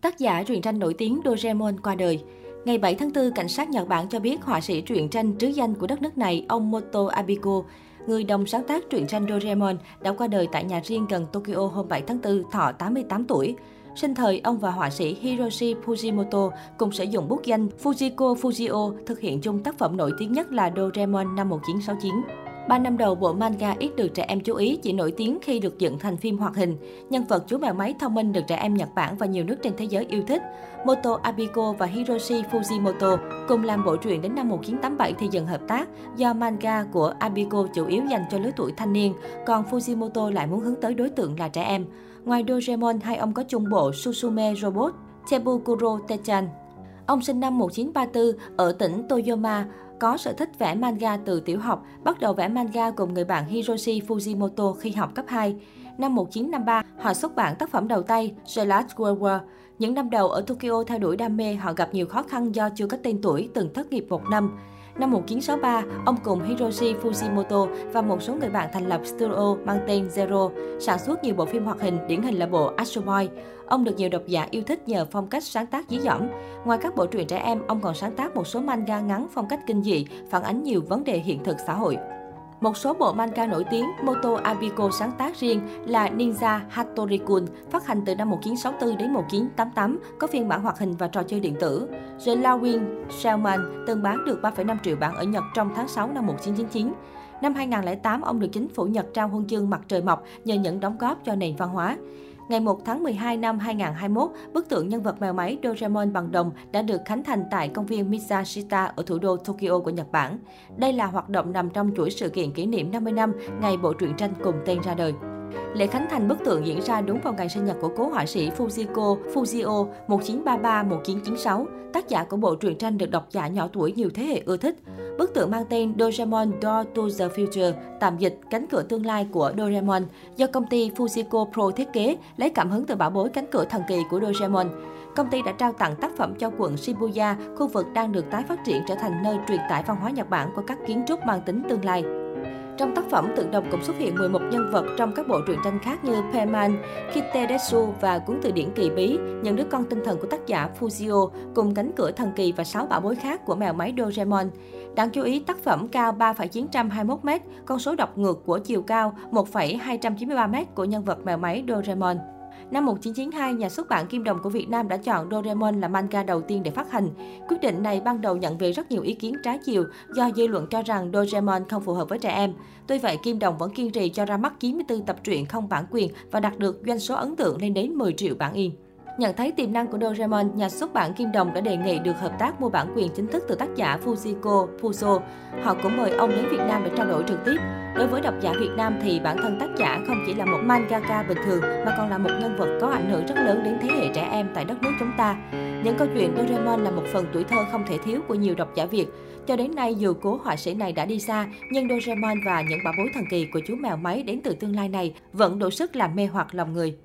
Tác giả truyện tranh nổi tiếng Doraemon qua đời. Ngày 7 tháng 4, cảnh sát Nhật Bản cho biết họa sĩ truyện tranh trứ danh của đất nước này, ông Moto Abiko, người đồng sáng tác truyện tranh Doraemon, đã qua đời tại nhà riêng gần Tokyo hôm 7 tháng 4, thọ 88 tuổi. Sinh thời, ông và họa sĩ Hiroshi Fujimoto cùng sử dụng bút danh Fujiko Fujio thực hiện chung tác phẩm nổi tiếng nhất là Doraemon năm 1969. Ba năm đầu, bộ manga ít được trẻ em chú ý, chỉ nổi tiếng khi được dựng thành phim hoạt hình. Nhân vật chú mèo máy thông minh được trẻ em Nhật Bản và nhiều nước trên thế giới yêu thích. Moto Abiko và Hiroshi Fujimoto cùng làm bộ truyện đến năm 1987 thì dần hợp tác, do manga của Abiko chủ yếu dành cho lứa tuổi thanh niên, còn Fujimoto lại muốn hướng tới đối tượng là trẻ em. Ngoài Doraemon, hai ông có chung bộ Susume Robot, Tebukuro Techan. Ông sinh năm 1934 ở tỉnh Toyama, có sở thích vẽ manga từ tiểu học, bắt đầu vẽ manga cùng người bạn Hiroshi Fujimoto khi học cấp 2. Năm 1953, họ xuất bản tác phẩm đầu tay The Last World War. Những năm đầu ở Tokyo theo đuổi đam mê, họ gặp nhiều khó khăn do chưa có tên tuổi, từng thất nghiệp một năm. Năm 1963, ông cùng Hiroshi Fujimoto và một số người bạn thành lập studio mang tên Zero, sản xuất nhiều bộ phim hoạt hình, điển hình là bộ Astro Boy. Ông được nhiều độc giả yêu thích nhờ phong cách sáng tác dí dỏm. Ngoài các bộ truyện trẻ em, ông còn sáng tác một số manga ngắn phong cách kinh dị, phản ánh nhiều vấn đề hiện thực xã hội. Một số bộ manga nổi tiếng, Moto Abiko sáng tác riêng là Ninja Hattori-kun, phát hành từ năm 1964 đến 1988, có phiên bản hoạt hình và trò chơi điện tử. The Lawin Shellman từng bán được 3,5 triệu bản ở Nhật trong tháng 6 năm 1999. Năm 2008, ông được chính phủ Nhật trao huân chương mặt trời mọc nhờ những đóng góp cho nền văn hóa. Ngày 1 tháng 12 năm 2021, bức tượng nhân vật mèo máy Doraemon bằng đồng đã được khánh thành tại công viên Misashita ở thủ đô Tokyo của Nhật Bản. Đây là hoạt động nằm trong chuỗi sự kiện kỷ niệm 50 năm ngày bộ truyện tranh cùng tên ra đời. Lễ khánh thành bức tượng diễn ra đúng vào ngày sinh nhật của cố họa sĩ Fujiko Fujio 1933-1996, tác giả của bộ truyện tranh được độc giả nhỏ tuổi nhiều thế hệ ưa thích. Bức tượng mang tên Doraemon Door to the Future, tạm dịch cánh cửa tương lai của Doraemon, do công ty Fujiko Pro thiết kế, lấy cảm hứng từ bảo bối cánh cửa thần kỳ của Doraemon. Công ty đã trao tặng tác phẩm cho quận Shibuya, khu vực đang được tái phát triển trở thành nơi truyền tải văn hóa Nhật Bản của các kiến trúc mang tính tương lai. Trong tác phẩm, tượng đồng cũng xuất hiện 11 nhân vật trong các bộ truyện tranh khác như Payman, Kiteretsu và cuốn từ điển kỳ bí, những đứa con tinh thần của tác giả Fujio, cùng cánh cửa thần kỳ và sáu bảo bối khác của mèo máy Doraemon. Đáng chú ý, tác phẩm cao 3,921m, con số đọc ngược của chiều cao 1,293m của nhân vật mèo máy Doraemon. Năm 1992, nhà xuất bản Kim Đồng của Việt Nam đã chọn Doraemon là manga đầu tiên để phát hành. Quyết định này ban đầu nhận về rất nhiều ý kiến trái chiều do dư luận cho rằng Doraemon không phù hợp với trẻ em. Tuy vậy, Kim Đồng vẫn kiên trì cho ra mắt 94 tập truyện không bản quyền và đạt được doanh số ấn tượng lên đến 10 triệu bản in. Nhận thấy tiềm năng của Doraemon, nhà xuất bản Kim Đồng đã đề nghị được hợp tác mua bản quyền chính thức từ tác giả Fujiko Fuso. Họ cũng mời ông đến Việt Nam để trao đổi trực tiếp. Đối với độc giả Việt Nam thì bản thân tác giả không chỉ là một mangaka bình thường mà còn là một nhân vật có ảnh hưởng rất lớn đến thế hệ trẻ em tại đất nước chúng ta. Những câu chuyện Doraemon là một phần tuổi thơ không thể thiếu của nhiều độc giả Việt. Cho đến nay, dù cố họa sĩ này đã đi xa, nhưng Doraemon và những bảo bối thần kỳ của chú mèo máy đến từ tương lai này vẫn đủ sức làm mê hoặc lòng người.